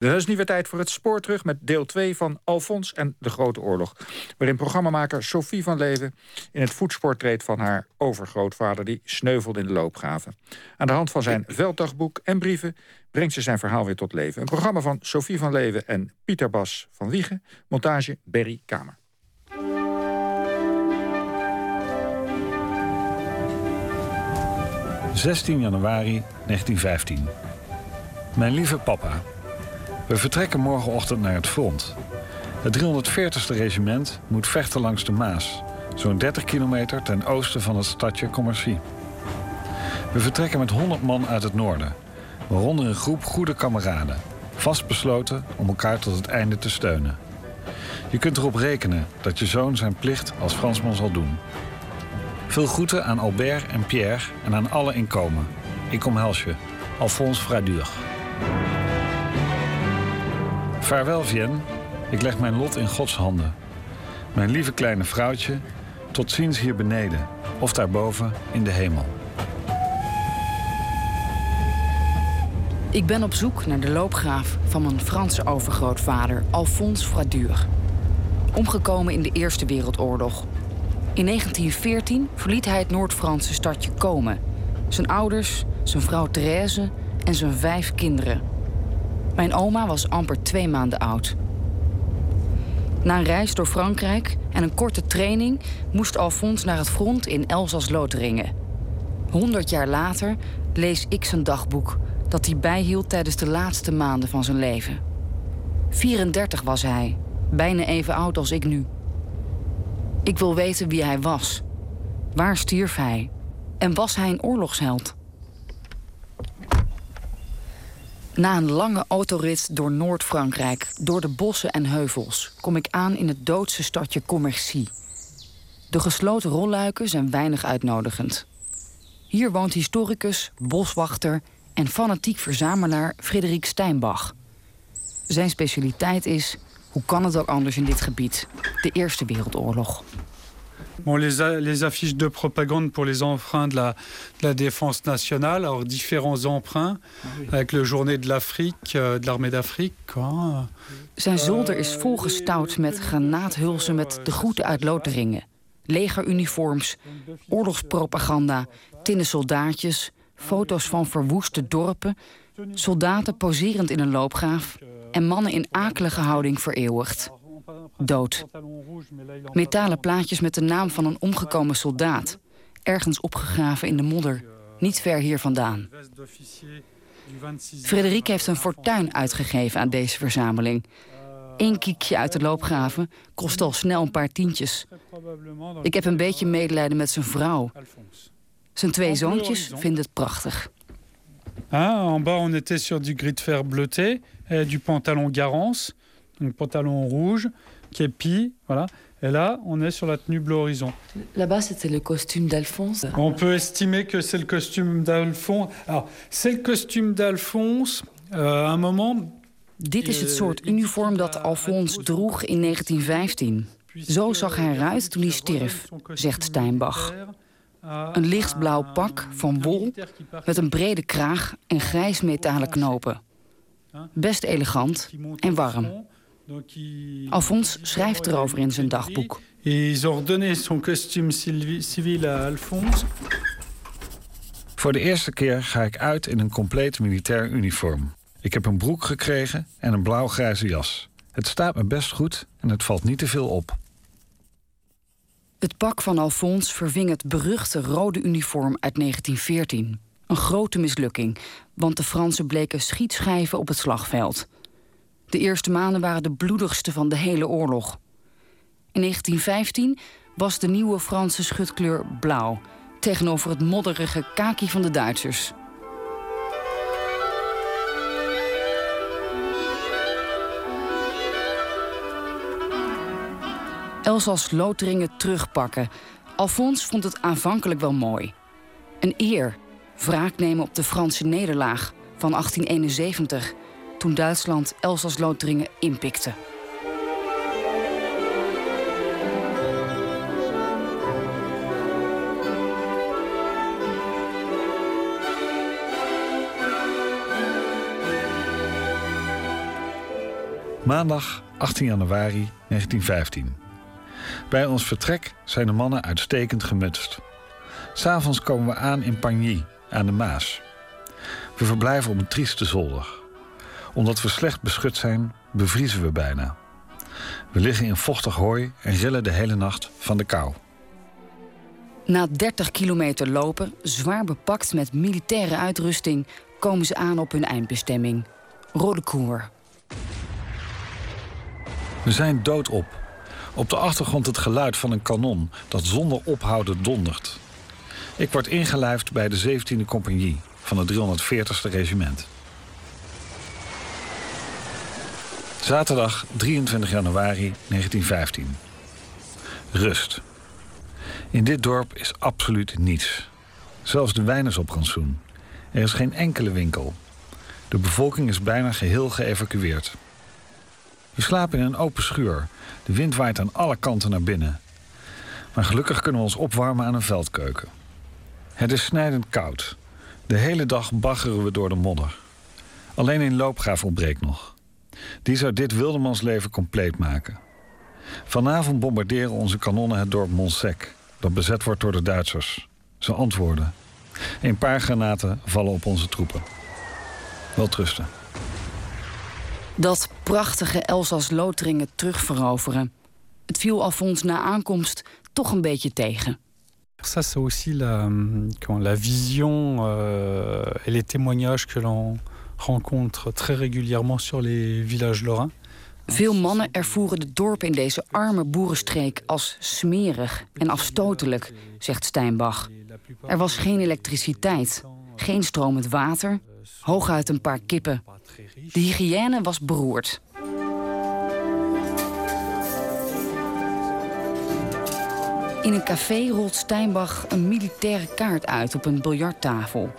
Dan is nu weer tijd voor het spoor terug met deel 2 van Alfons en de Grote Oorlog. Waarin programmamaker Sophie van Leven in het voetspoor treedt van haar overgrootvader die sneuvelde in de loopgraven. Aan de hand van zijn velddagboek en brieven brengt ze zijn verhaal weer tot leven. Een programma van Sophie van Leven en Pieter Bas van Wiegen. Montage Berry Kamer. ...16 januari 1915. Mijn lieve papa... We vertrekken morgenochtend naar het front. Het 340ste regiment moet vechten langs de Maas, zo'n 30 kilometer ten oosten van het stadje Commercy. We vertrekken met 100 man uit het noorden, waaronder een groep goede kameraden, vastbesloten om elkaar tot het einde te steunen. Je kunt erop rekenen dat je zoon zijn plicht als Fransman zal doen. Veel groeten aan Albert en Pierre en aan alle inkomen. Ik omhels je. Alphonse Fradur. Vaarwel, Vienne. Ik leg mijn lot in Gods handen. Mijn lieve kleine vrouwtje, tot ziens hier beneden of daarboven in de hemel. Ik ben op zoek naar de loopgraaf van mijn Franse overgrootvader Alphonse Fradur. Omgekomen in de Eerste Wereldoorlog. In 1914 verliet hij het Noord-Franse stadje Komen. Zijn ouders, zijn vrouw Thérèse en zijn vijf kinderen. Mijn oma was amper twee maanden oud. Na een reis door Frankrijk en een korte training moest Alphonse naar het front in Elzas-Lotharingen. Honderd jaar later lees ik zijn dagboek dat hij bijhield tijdens de laatste maanden van zijn leven. 34 was hij, bijna even oud als ik nu. Ik wil weten wie hij was. Waar stierf hij? En was hij een oorlogsheld? Na een lange autorit door Noord-Frankrijk, door de bossen en heuvels, kom ik aan in het doodse stadje Commercy. De gesloten rolluiken zijn weinig uitnodigend. Hier woont historicus, boswachter en fanatiek verzamelaar Frederik Steinbach. Zijn specialiteit is, hoe kan het ook anders in dit gebied, de Eerste Wereldoorlog. Bon, les, les, affiches de propagande pour les emprunts de la, de la défense nationale, alors différents emprunts, ah oui. avec le journée de l'Afrique, euh, de l'armée d'Afrique. Zijn zolder is volgestouwd met granaathulzen met de groeten uit Lotharingen. Legeruniforms, oorlogspropaganda, tinnen soldaatjes, foto's van verwoeste dorpen, soldaten poserend in een loopgraaf en mannen in akelige houding vereeuwigd dood. Metalen plaatjes met de naam van een omgekomen soldaat. Ergens opgegraven in de modder, niet ver hier vandaan. Frederik heeft een fortuin uitgegeven aan deze verzameling. Eén kiekje uit de loopgraven kost al snel een paar tientjes. Ik heb een beetje medelijden met zijn vrouw. Zijn twee zoontjes vinden het prachtig. Ah, en bas on était sur du gris de fer bleuté, et du pantalon Garance, un pantalon rouge, képi, voilà. Et là, on est sur la tenue bleu horizon. Là-bas, c'était le costume d'Alphonse. On peut estimer que c'est le costume d'Alphonse. Alors, c'est le costume d'Alphonse. Euh, à un moment. Dit is het soort uniform dat Alphonse droeg in 1915. Zo zag hij eruit toen hij stierf, zegt Steinbach. Een lichtblauw pak van wol met een brede kraag en grijs metalen knopen. Best elegant en warm. Alphonse schrijft erover in zijn dagboek. Ils ont donné son costume civil à Alphonse. Voor de eerste keer ga ik uit in een compleet militair uniform. Ik heb een broek gekregen en een blauw-grijze jas. Het staat me best goed en het valt niet te veel op. Het pak van Alphonse verving het beruchte rode uniform uit 1914. Een grote mislukking, want de Fransen bleken schietschijven op het slagveld. De eerste maanden waren de bloedigste van de hele oorlog. In 1915 was de nieuwe Franse schutkleur blauw, tegenover het modderige kaki van de Duitsers. Elsa's Lotharingen terugpakken. Alphonse vond het aanvankelijk wel mooi. Een eer, wraak nemen op de Franse nederlaag van 1871 toen Duitsland Elsass-Lotharingen inpikte. Maandag 18 januari 1915. Bij ons vertrek zijn de mannen uitstekend gemutst. S'avonds komen we aan in Pagny, aan de Maas. We verblijven op een trieste zolder. Omdat we slecht beschut zijn, bevriezen we bijna. We liggen in vochtig hooi en rillen de hele nacht van de kou. Na 30 kilometer lopen, zwaar bepakt met militaire uitrusting, komen ze aan op hun eindbestemming. Rodecour. We zijn doodop. Op de achtergrond het geluid van een kanon dat zonder ophouden dondert. Ik word ingelijfd bij de 17e compagnie van het 340ste regiment. Zaterdag 23 januari 1915. Rust. In dit dorp is absoluut niets. Zelfs de wijn is op rantsoen. Er is geen enkele winkel. De bevolking is bijna geheel geëvacueerd. We slapen in een open schuur. De wind waait aan alle kanten naar binnen. Maar gelukkig kunnen we ons opwarmen aan een veldkeuken. Het is snijdend koud. De hele dag baggeren we door de modder. Alleen een loopgraaf ontbreekt nog. Die zou dit wildemansleven compleet maken. Vanavond bombarderen onze kanonnen het dorp Monsec, dat bezet wordt door de Duitsers. Ze antwoorden. Een paar granaten vallen op onze troepen. Wel trusten. Dat prachtige Elzas-Lotringen terugveroveren. Het viel Alfons na aankomst toch een beetje tegen. Ça, c'est aussi la, la vision euh, et les témoignages que l'on rencontre très régulièrement sur les villages lorrains. Veel mannen ervoeren de dorpen in deze arme boerenstreek als smerig en afstotelijk, zegt Steinbach. Er was geen elektriciteit, geen stromend water, hooguit een paar kippen. De hygiëne was beroerd. In een café rolt Steinbach een militaire kaart uit op een biljarttafel.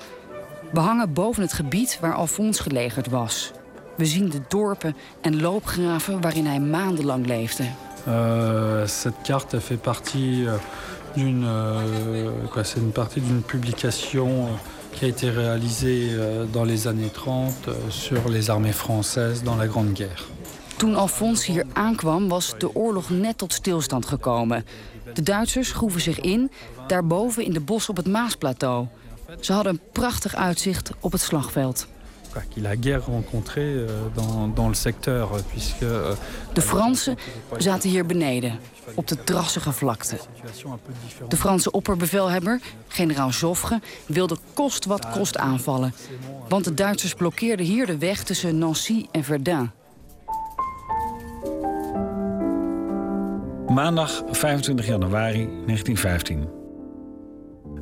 Behangen boven het gebied waar Alfons gelegerd was. We zien de dorpen en loopgraven waarin hij maandenlang leefde. Euh, cette carte fait partie euh, d'une euh, quoi, c'est une partie d'une publication euh, qui a été réalisée euh, dans les années 30 euh, sur les armées françaises dans la Grande Guerre. Toen Alfons hier aankwam, was de oorlog net tot stilstand gekomen. De Duitsers groeven zich in, daarboven in de bos op het Maasplateau. Ze hadden een prachtig uitzicht op het slagveld. Euh, dans, dans le secteur, euh, puisque euh, De Fransen zaten hier beneden, op de drassige vlakte. De Franse opperbevelhebber, generaal Joffre, wilde kost wat kost aanvallen. Want de Duitsers blokkeerden hier de weg tussen Nancy en Verdun. Maandag 25 januari 1915.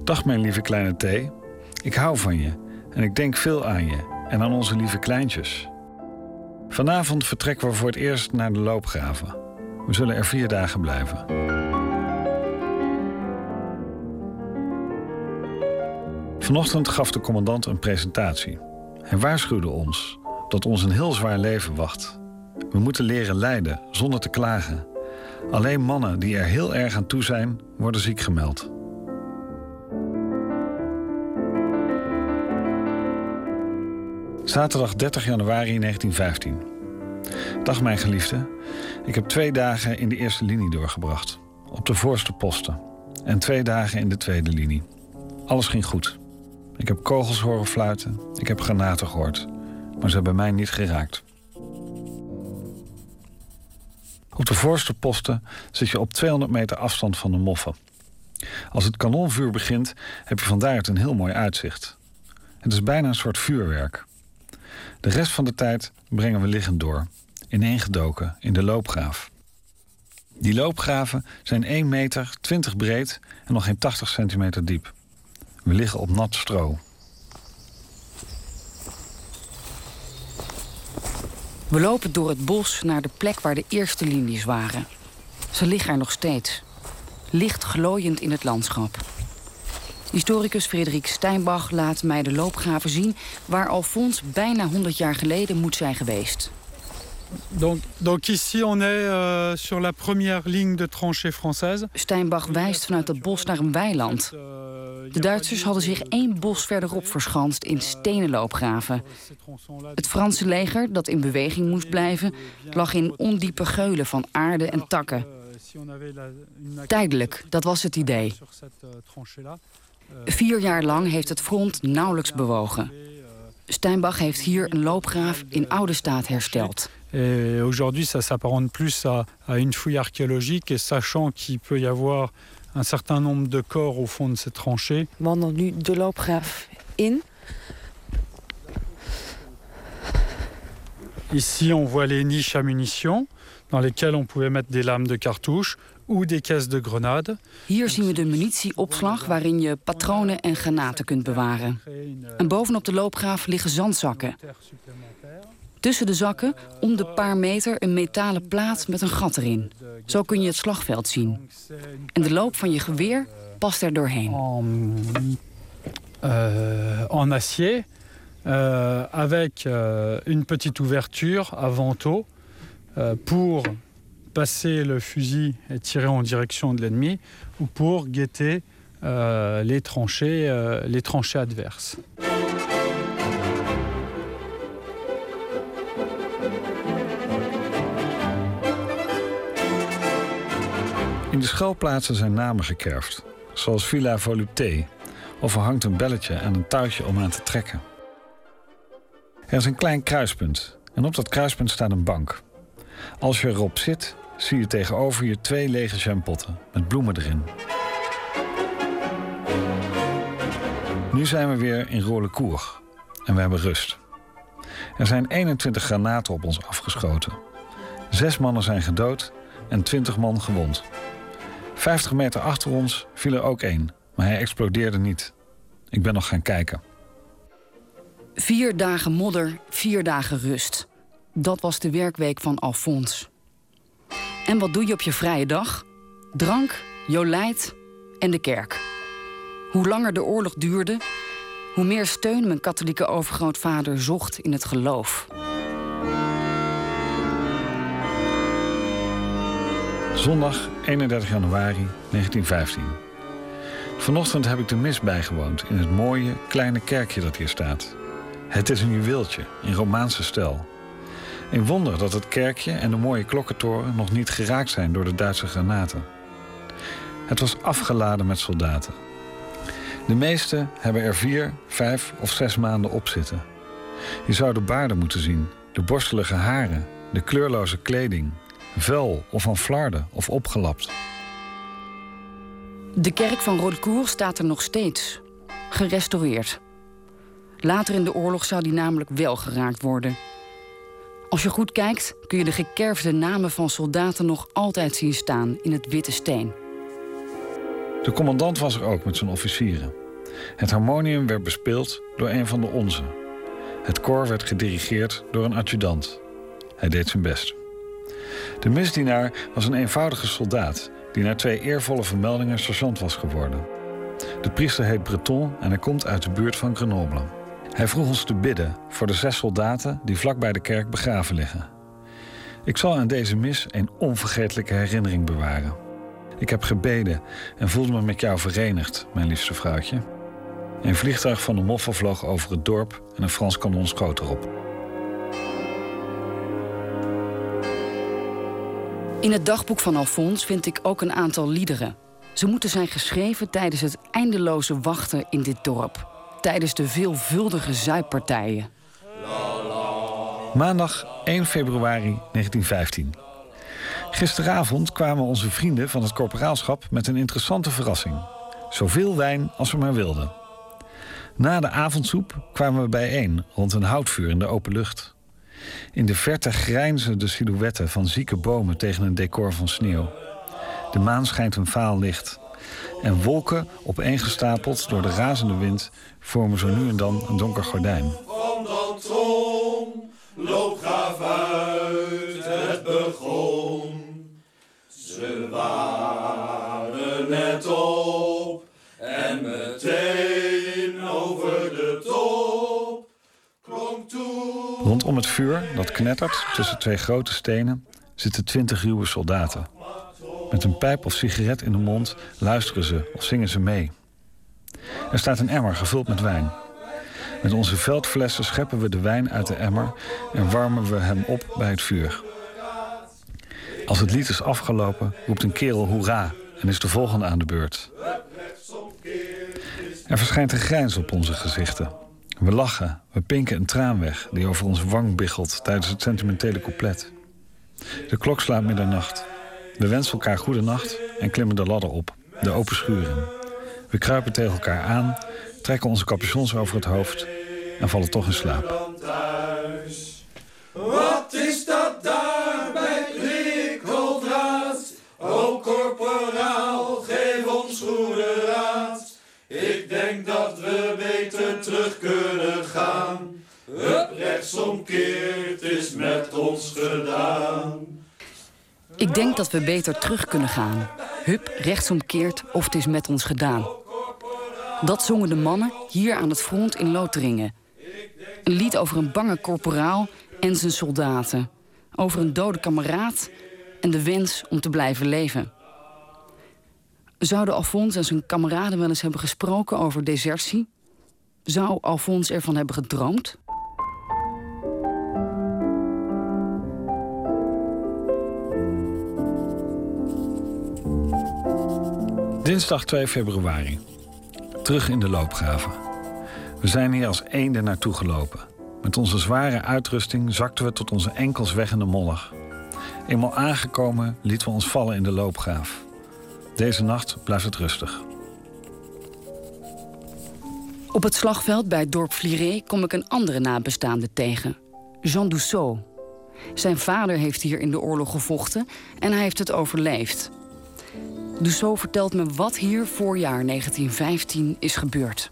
Dag mijn lieve kleine thee. Ik hou van je en ik denk veel aan je en aan onze lieve kleintjes. Vanavond vertrekken we voor het eerst naar de loopgraven. We zullen er vier dagen blijven. Vanochtend gaf de commandant een presentatie. Hij waarschuwde ons dat ons een heel zwaar leven wacht. We moeten leren lijden zonder te klagen. Alleen mannen die er heel erg aan toe zijn, worden ziek gemeld. Zaterdag 30 januari 1915. Dag mijn geliefde. Ik heb twee dagen in de eerste linie doorgebracht. Op de voorste posten. En twee dagen in de tweede linie. Alles ging goed. Ik heb kogels horen fluiten. Ik heb granaten gehoord. Maar ze hebben mij niet geraakt. Op de voorste posten zit je op 200 meter afstand van de moffen. Als het kanonvuur begint, heb je van daaruit een heel mooi uitzicht. Het is bijna een soort vuurwerk. De rest van de tijd brengen we liggend door, ineengedoken in de loopgraaf. Die loopgraven zijn 1 meter 20 breed en nog geen 80 centimeter diep. We liggen op nat stro. We lopen door het bos naar de plek waar de eerste linies waren. Ze liggen er nog steeds. Licht glooiend in het landschap. Historicus Frederik Steinbach laat mij de loopgraven zien... waar Alfons bijna 100 jaar geleden moet zijn geweest. Donc, donc ici, on est euh, sur la première ligne de tranchée française. Steinbach wijst vanuit het bos naar een weiland. De Duitsers hadden zich één bos verderop verschanst in stenen loopgraven. Het Franse leger, dat in beweging moest blijven, lag in ondiepe geulen van aarde en takken. Tijdelijk, dat was het idee. Vier jaar lang heeft het front nauwelijks bewogen. Steinbach heeft hier een loopgraaf in oude staat hersteld. Et aujourd'hui, ça s'apparente plus à, à, une fouille archéologique. Et sachant qu'il peut y avoir un certain nombre de corps au fond de ces tranchées. Wandel nu de loopgraaf in. Ici, on voit les niches à munitions dans lesquelles on pouvait mettre des lames de cartouches de grenades. Hier zien we de munitieopslag waarin je patronen en granaten kunt bewaren. En bovenop de loopgraaf liggen zandzakken. Tussen de zakken, om de paar meter, een metalen plaat met een gat erin. Zo kun je het slagveld zien. En de loop van je geweer past er doorheen. En, uh, en acier, uh, avec uh, une petite ouverture à vantaux pour passer le fusil et tirer en direction de l'ennemi ou pour guetter les tranchées, les tranchées adverses. In de schuilplaatsen zijn namen gekerfd, zoals Villa Volupté, of er hangt een belletje en een touwtje om aan te trekken. Er is een klein kruispunt en op dat kruispunt staat een bank. Als je erop zit, zie je tegenover je twee lege jampotten met bloemen erin. Nu zijn we weer in Rolecourt en we hebben rust. Er zijn 21 granaten op ons afgeschoten. Zes mannen zijn gedood en 20 man gewond. 50 meter achter ons viel er ook één, maar hij explodeerde niet. Ik ben nog gaan kijken. Vier dagen modder, vier dagen rust. Dat was de werkweek van Alfons. En wat doe je op je vrije dag? Drank, jolijt en de kerk. Hoe langer de oorlog duurde, hoe meer steun mijn katholieke overgrootvader zocht in het geloof. Zondag 31 januari 1915. Vanochtend heb ik de mis bijgewoond in het mooie kleine kerkje dat hier staat. Het is een juweeltje in Romaanse stijl. Een wonder dat het kerkje en de mooie klokkentoren nog niet geraakt zijn door de Duitse granaten. Het was afgeladen met soldaten. De meeste hebben er vier, vijf of zes maanden op zitten. Je zou de baarden moeten zien, de borstelige haren, de kleurloze kleding, vuil of van flarden of opgelapt. De kerk van Rodecourt staat er nog steeds, gerestaureerd. Later in de oorlog zou die namelijk wel geraakt worden. Als je goed kijkt, kun je de gekerfde namen van soldaten nog altijd zien staan in het witte steen. De commandant was er ook met zijn officieren. Het harmonium werd bespeeld door een van de onze. Het koor werd gedirigeerd door een adjudant. Hij deed zijn best. De misdienaar was een eenvoudige soldaat die na twee eervolle vermeldingen sergeant was geworden. De priester heet Breton en hij komt uit de buurt van Grenoble. Hij vroeg ons te bidden voor de zes soldaten die vlak bij de kerk begraven liggen. Ik zal aan deze mis een onvergetelijke herinnering bewaren. Ik heb gebeden en voelde me met jou verenigd, mijn liefste vrouwtje. Een vliegtuig van de Moffen vloog over het dorp en een Frans kanon schoot erop. In het dagboek van Alfons vind ik ook een aantal liederen. Ze moeten zijn geschreven tijdens het eindeloze wachten in dit dorp. Tijdens de veelvuldige zuippartijen. Maandag 1 februari 1915. Gisteravond kwamen onze vrienden van het corporaalschap met een interessante verrassing. Zoveel wijn als we maar wilden. Na de avondsoep kwamen we bijeen rond een houtvuur in de open lucht. In de verte grijnzen de silhouetten van zieke bomen tegen een decor van sneeuw. De maan schijnt een vaal licht. En wolken opeengestapeld door de razende wind vormen zo nu en dan een donker gordijn. Loop gaaf uit, het begon. Ze waren net op en meteen over de top klonk toe. Rond Om het vuur, dat knettert tussen twee grote stenen, zitten twintig ruwe soldaten. Met een pijp of sigaret in de mond luisteren ze of zingen ze mee. Er staat een emmer gevuld met wijn. Met onze veldflessen scheppen we de wijn uit de emmer en warmen we hem op bij het vuur. Als het lied is afgelopen, roept een kerel hoera en is de volgende aan de beurt. Er verschijnt een grijns op onze gezichten. We lachen, we pinken een traan weg die over ons wang biggelt tijdens het sentimentele couplet. De klok slaat middernacht. We wensen elkaar goede nacht en klimmen de ladder op, de open schuur in. We kruipen tegen elkaar aan, trekken onze capuchons over het hoofd en vallen toch in slaap. Wat dat we beter terug kunnen gaan. Hup, rechtsomkeert of het is met ons gedaan. Dat zongen de mannen hier aan het front in Loteringen. Een lied over een bange corporaal en zijn soldaten. Over een dode kameraad en de wens om te blijven leven. Zouden Alfons en zijn kameraden wel eens hebben gesproken over desertie? Zou Alfons ervan hebben gedroomd? Dinsdag 2 februari. Terug in de loopgraven. We zijn hier als eenden naartoe gelopen. Met onze zware uitrusting zakten we tot onze enkels weg in de mollig. Eenmaal aangekomen lieten we ons vallen in de loopgraaf. Deze nacht blijft het rustig. Op het slagveld bij het dorp Fliré kom ik een andere nabestaande tegen. Jean Dussault. Zijn vader heeft hier in de oorlog gevochten en hij heeft het overleefd. Dussault vertelt me wat hier voorjaar 1915 is gebeurd.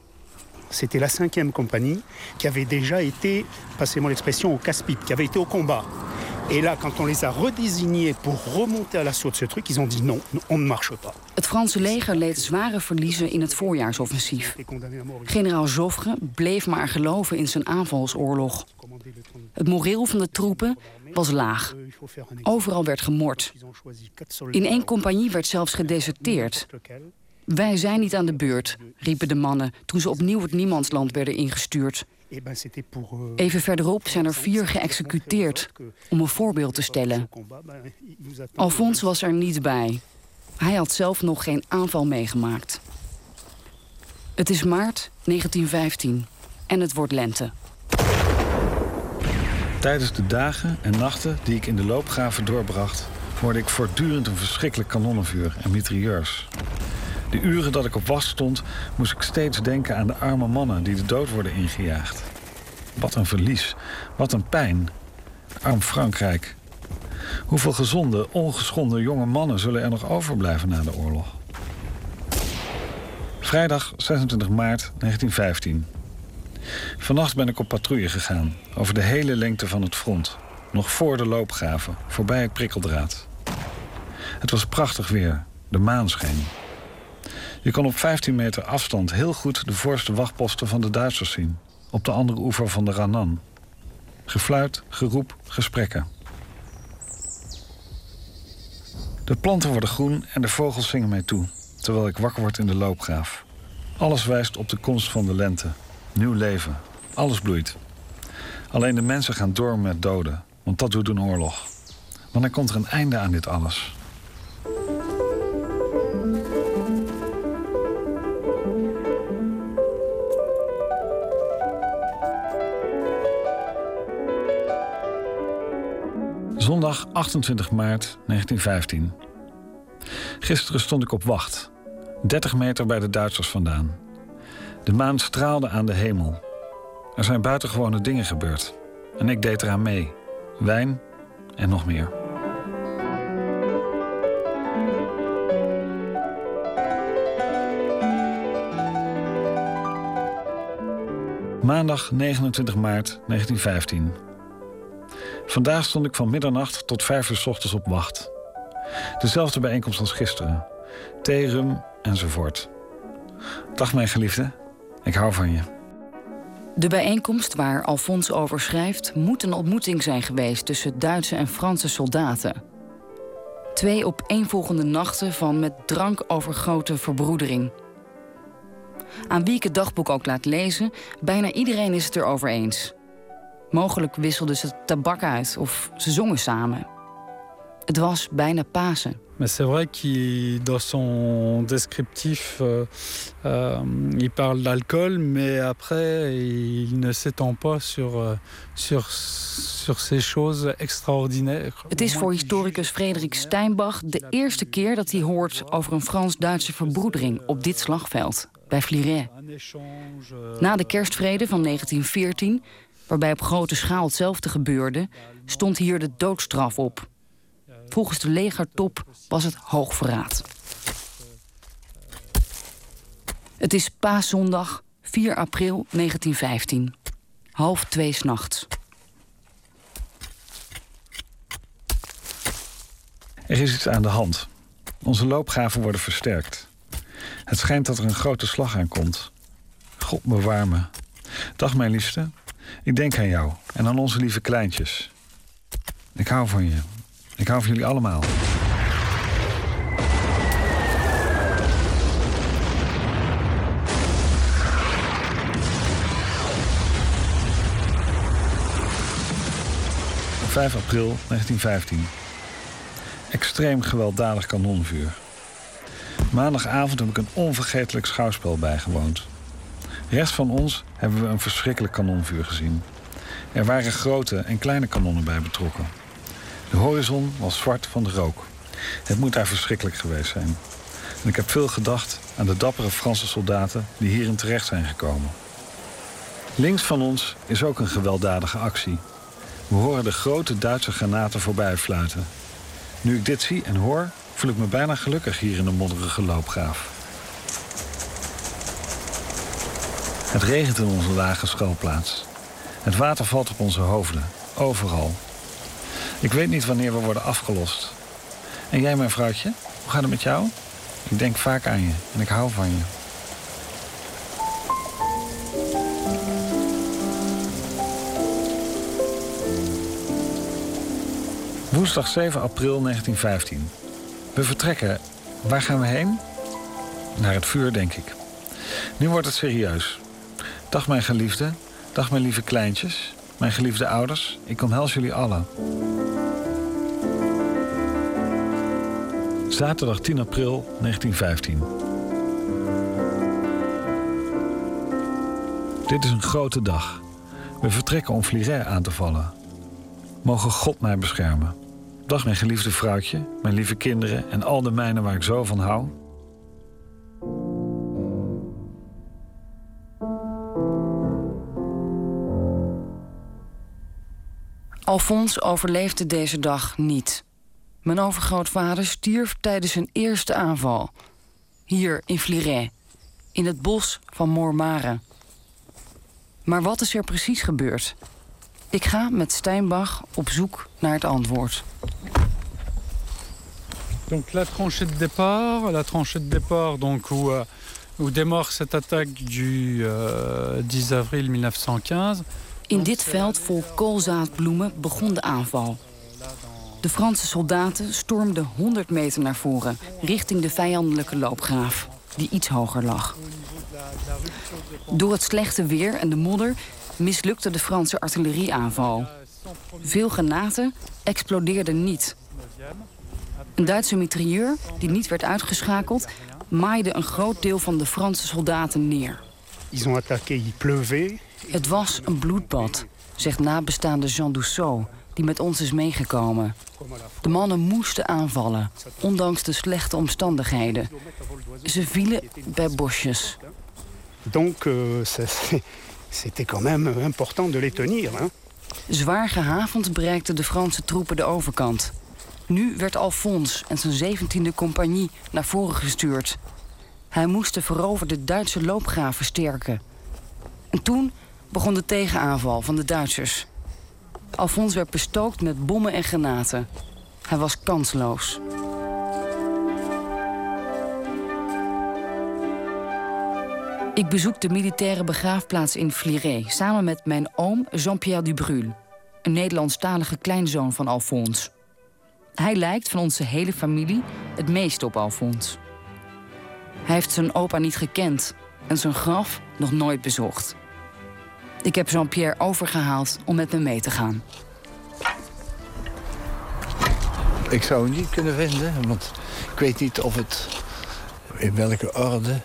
C'était la 5e compagnie qui avait déjà été, passez-moi l'expression, au casse-pipe, qui avait été au combat. Et là, quand on les a redésignés pour remonter à l'assaut de ce truc, ils ont dit non, on ne marche pas. Het Franse leger leed zware verliezen in het voorjaarsoffensief. Generaal Joffre bleef maar geloven in zijn aanvalsoorlog. Het moreel van de troepen was laag. Overal werd gemord. In één compagnie werd zelfs gedeserteerd. Wij zijn niet aan de beurt, riepen de mannen toen ze opnieuw het niemandsland werden ingestuurd. Even verderop zijn er vier geëxecuteerd om een voorbeeld te stellen. Alfons was er niet bij. Hij had zelf nog geen aanval meegemaakt. Het is maart 1915 en het wordt lente. Tijdens de dagen en nachten die ik in de loopgraven doorbracht, hoorde ik voortdurend een verschrikkelijk kanonnenvuur en mitrailleurs. De uren dat ik op was stond, moest ik steeds denken aan de arme mannen die de dood worden ingejaagd. Wat een verlies, wat een pijn. Arm Frankrijk. Hoeveel gezonde, ongeschonden jonge mannen zullen er nog overblijven na de oorlog? Vrijdag 26 maart 1915. Vannacht ben ik op patrouille gegaan, over de hele lengte van het front. Nog voor de loopgraven, voorbij het prikkeldraad. Het was prachtig weer, de maan scheen. Je kon op 15 meter afstand heel goed de voorste wachtposten van de Duitsers zien. Op de andere oever van de Ranan. Gefluit, geroep, gesprekken. De planten worden groen en de vogels zingen mij toe, terwijl ik wakker word in de loopgraaf. Alles wijst op de komst van de lente. Nieuw leven. Alles bloeit. Alleen de mensen gaan door met doden, want dat doet een oorlog. Wanneer komt er een einde aan dit alles? Zondag 28 maart 1915. Gisteren stond ik op wacht, 30 meter bij de Duitsers vandaan. De maan straalde aan de hemel. Er zijn buitengewone dingen gebeurd. En ik deed eraan mee. Wijn en nog meer. Maandag 29 maart 1915. Vandaag stond ik van middernacht tot vijf uur s ochtends op wacht. Dezelfde bijeenkomst als gisteren. Thee, rum enzovoort. Dag mijn geliefde, ik hou van je. De bijeenkomst waar Alfons over schrijft, moet een ontmoeting zijn geweest tussen Duitse en Franse soldaten. Twee opeenvolgende nachten van met drank overgoten verbroedering. Aan wie ik het dagboek ook laat lezen, bijna iedereen is het erover eens. Mogelijk wisselden ze tabak uit of ze zongen samen. Het was bijna Pasen. Mais c'est vrai qu'il, dans son descriptif, euh, euh, il parle d'alcool, mais après, il ne s'étend pas sur, euh, sur, sur ces choses extraordinaires. Het is voor historicus Frederik Steinbach de eerste keer dat hij hoort over een Frans-Duitse verbroedering op dit slagveld, bij Fliret. Na de kerstvrede van 1914, waarbij op grote schaal hetzelfde gebeurde, stond hier de doodstraf op. Volgens de legertop was het hoogverraad. Het is paaszondag 4 april 1915. Half twee s'nachts. Er is iets aan de hand. Onze loopgraven worden versterkt. Het schijnt dat er een grote slag aankomt. God bewaar me. Dag mijn liefste. Ik denk aan jou en aan onze lieve kleintjes. Ik hou van je. Ik hou van jullie allemaal. ...5 april 1915. Extreem gewelddadig kanonvuur. Maandagavond heb ik een onvergetelijk schouwspel bijgewoond. Rechts van ons hebben we een verschrikkelijk kanonvuur gezien. Er waren grote en kleine kanonnen bij betrokken. De horizon was zwart van de rook. Het moet daar verschrikkelijk geweest zijn. En ik heb veel gedacht aan de dappere Franse soldaten die hierin terecht zijn gekomen. Links van ons is ook een gewelddadige actie. We horen de grote Duitse granaten voorbij fluiten. Nu ik dit zie en hoor, voel ik me bijna gelukkig hier in de modderige loopgraaf. Het regent in onze lage schuilplaats. Het water valt op onze hoofden, overal. Ik weet niet wanneer we worden afgelost. En jij, mijn vrouwtje, hoe gaat het met jou? Ik denk vaak aan je en ik hou van je. Woensdag 7 april 1915. We vertrekken. Waar gaan we heen? Naar het vuur, denk ik. Nu wordt het serieus. Dag mijn geliefde. Dag mijn lieve kleintjes. Mijn geliefde ouders. Ik omhels jullie allen. Zaterdag 10 april 1915. Dit is een grote dag. We vertrekken om Fliret aan te vallen. Mogen God mij beschermen. Dag mijn geliefde vrouwtje, mijn lieve kinderen en al de mijnen waar ik zo van hou. Alfons overleefde deze dag niet. Mijn overgrootvader stierf tijdens zijn eerste aanval. Hier in Fliret, in het bos van Moormare. Maar wat is er precies gebeurd? Ik ga met Steinbach op zoek naar het antwoord. Donc la tranchée de départ, la tranchée de départ donc où, euh, où démarre cette attaque du euh, 10 avril 1915. In dit veld vol koolzaadbloemen begon de aanval. De Franse soldaten stormden 100 meter naar voren, richting de vijandelijke loopgraaf, die iets hoger lag. Door het slechte weer en de modder mislukte de Franse artillerieaanval. Veel granaten explodeerden niet. Een Duitse mitrailleur, die niet werd uitgeschakeld, maaide een groot deel van de Franse soldaten neer. Het was een bloedbad, zegt nabestaande Jean Dussault, die met ons is meegekomen. De mannen moesten aanvallen, ondanks de slechte omstandigheden. Ze vielen bij bosjes. Donc euh, c'était quand même important de les tenir. Hein. Zwaar gehavend bereikten de Franse troepen de overkant. Nu werd Alphonse en zijn 17e compagnie naar voren gestuurd. Hij moest de veroverde Duitse loopgraaf versterken. En toen begon de tegenaanval van de Duitsers. Alphonse werd bestookt met bommen en granaten. Hij was kansloos. Ik bezoek de militaire begraafplaats in Fliré samen met mijn oom Jean-Pierre Dubrul, een Nederlandstalige kleinzoon van Alphonse. Hij lijkt van onze hele familie het meest op Alphonse. Hij heeft zijn opa niet gekend en zijn graf nog nooit bezocht. Ik heb Jean-Pierre overgehaald om met me mee te gaan. Ik zou hem niet kunnen vinden, want ik weet niet of het in welke orde.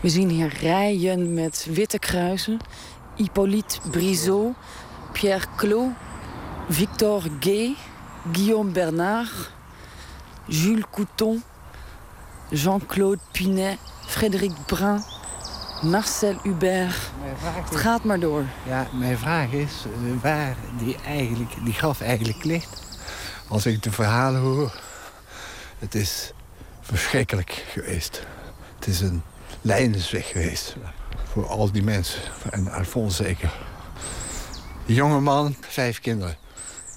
We zien hier rijen met witte kruisen. Hippolyte Brizot, Pierre Clos, Victor Gay, Guillaume Bernard, Jules Couton, Jean-Claude Pinet, Frédéric Brun, Marcel Hubert. Het gaat maar door. Ja, mijn vraag is eh, waar die, eigenlijk, die graf eigenlijk ligt. Als ik de verhalen hoor, het is verschrikkelijk geweest. Het is een lijdensweg geweest voor al die mensen. En Alphonse zeker. Jonge man, vijf kinderen.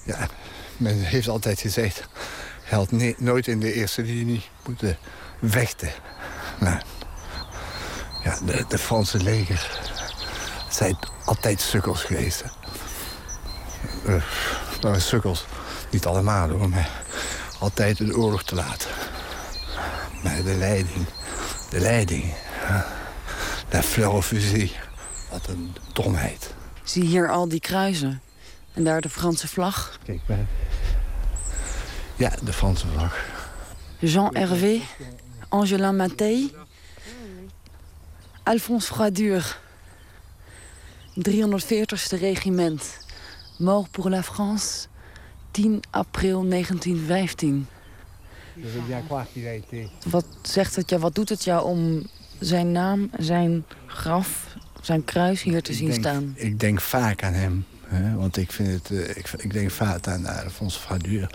Ja, men heeft altijd gezegd... hij had nooit in de eerste linie moeten vechten. Nou, ja, de, de Franse leger zijn altijd sukkels geweest. Uh, nou, sukkels, niet allemaal hoor, maar altijd een oorlog te laten. Maar de leiding, de leiding, de fleur fusil, wat een domheid. Zie hier al die kruisen. En daar de Franse vlag. Kijk maar. Ja, de Franse vlag. Jean Hervé, Angelin Mattei, Alphonse Froidur. 340ste regiment. Mort pour la France, 10 april 1915. Wat zegt het jou, wat doet het jou om zijn naam, zijn graf, zijn kruis hier te ik zien denk, staan? Ik denk vaak aan hem. Hè, want ik, vind het, uh, ik, ik, denk vaak aan Alphonse Froidur.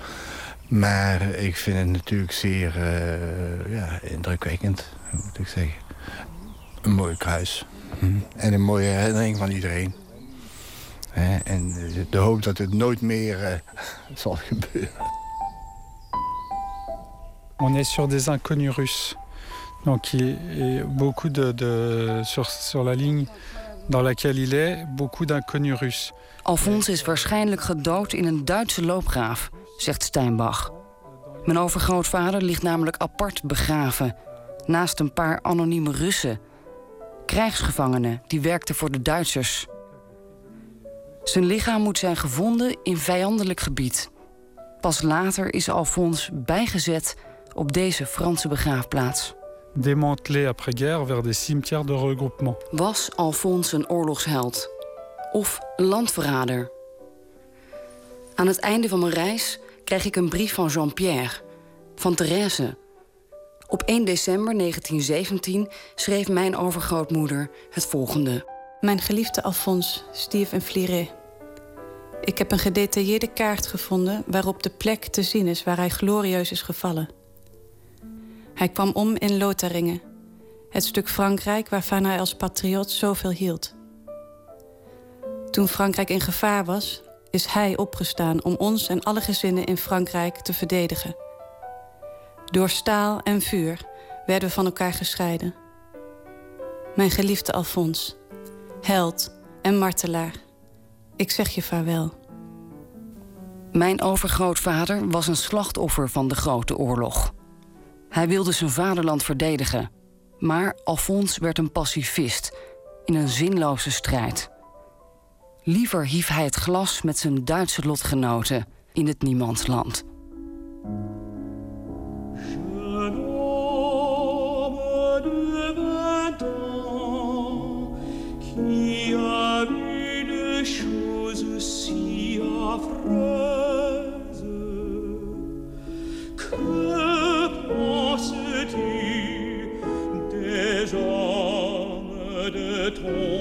Maar ik vind het natuurlijk zeer uh, ja, indrukwekkend, moet ik zeggen. Een mooi kruis. Hm. En een mooie herinnering van iedereen. Hè, en de hoop dat het nooit meer uh, zal gebeuren. On est sur des inconnus russes. Donc il y a beaucoup de, de sur, sur la ligne dans laquelle il est, beaucoup d'inconnus russes. Alphonse is waarschijnlijk gedood in een Duitse loopgraaf, zegt Steinbach. Mijn overgrootvader ligt namelijk apart begraven, naast een paar anonieme Russen. Krijgsgevangenen die werkten voor de Duitsers. Zijn lichaam moet zijn gevonden in vijandelijk gebied. Pas later is Alphonse bijgezet op deze Franse begraafplaats. Démantelé après-guerre vers des cimetières de regroupement. Was Alphonse een oorlogsheld? Of een landverrader? Aan het einde van mijn reis krijg ik een brief van Jean-Pierre, van Thérèse. Op 1 december 1917 schreef mijn overgrootmoeder het volgende. Mijn geliefde Alphonse stierf in Fliré. Ik heb een gedetailleerde kaart gevonden waarop de plek te zien is waar hij glorieus is gevallen. Hij kwam om in Lotharingen, het stuk Frankrijk waarvan hij als patriot zoveel hield. Toen Frankrijk in gevaar was, is hij opgestaan om ons en alle gezinnen in Frankrijk te verdedigen. Door staal en vuur werden we van elkaar gescheiden. Mijn geliefde Alphonse, held en martelaar, ik zeg je vaarwel. Mijn overgrootvader was een slachtoffer van de Grote Oorlog. Hij wilde zijn vaderland verdedigen, maar Alphonse werd een pacifist in een zinloze strijd. Liever hief hij het glas met zijn Duitse lotgenoten in het niemandsland. Qui a vu de choses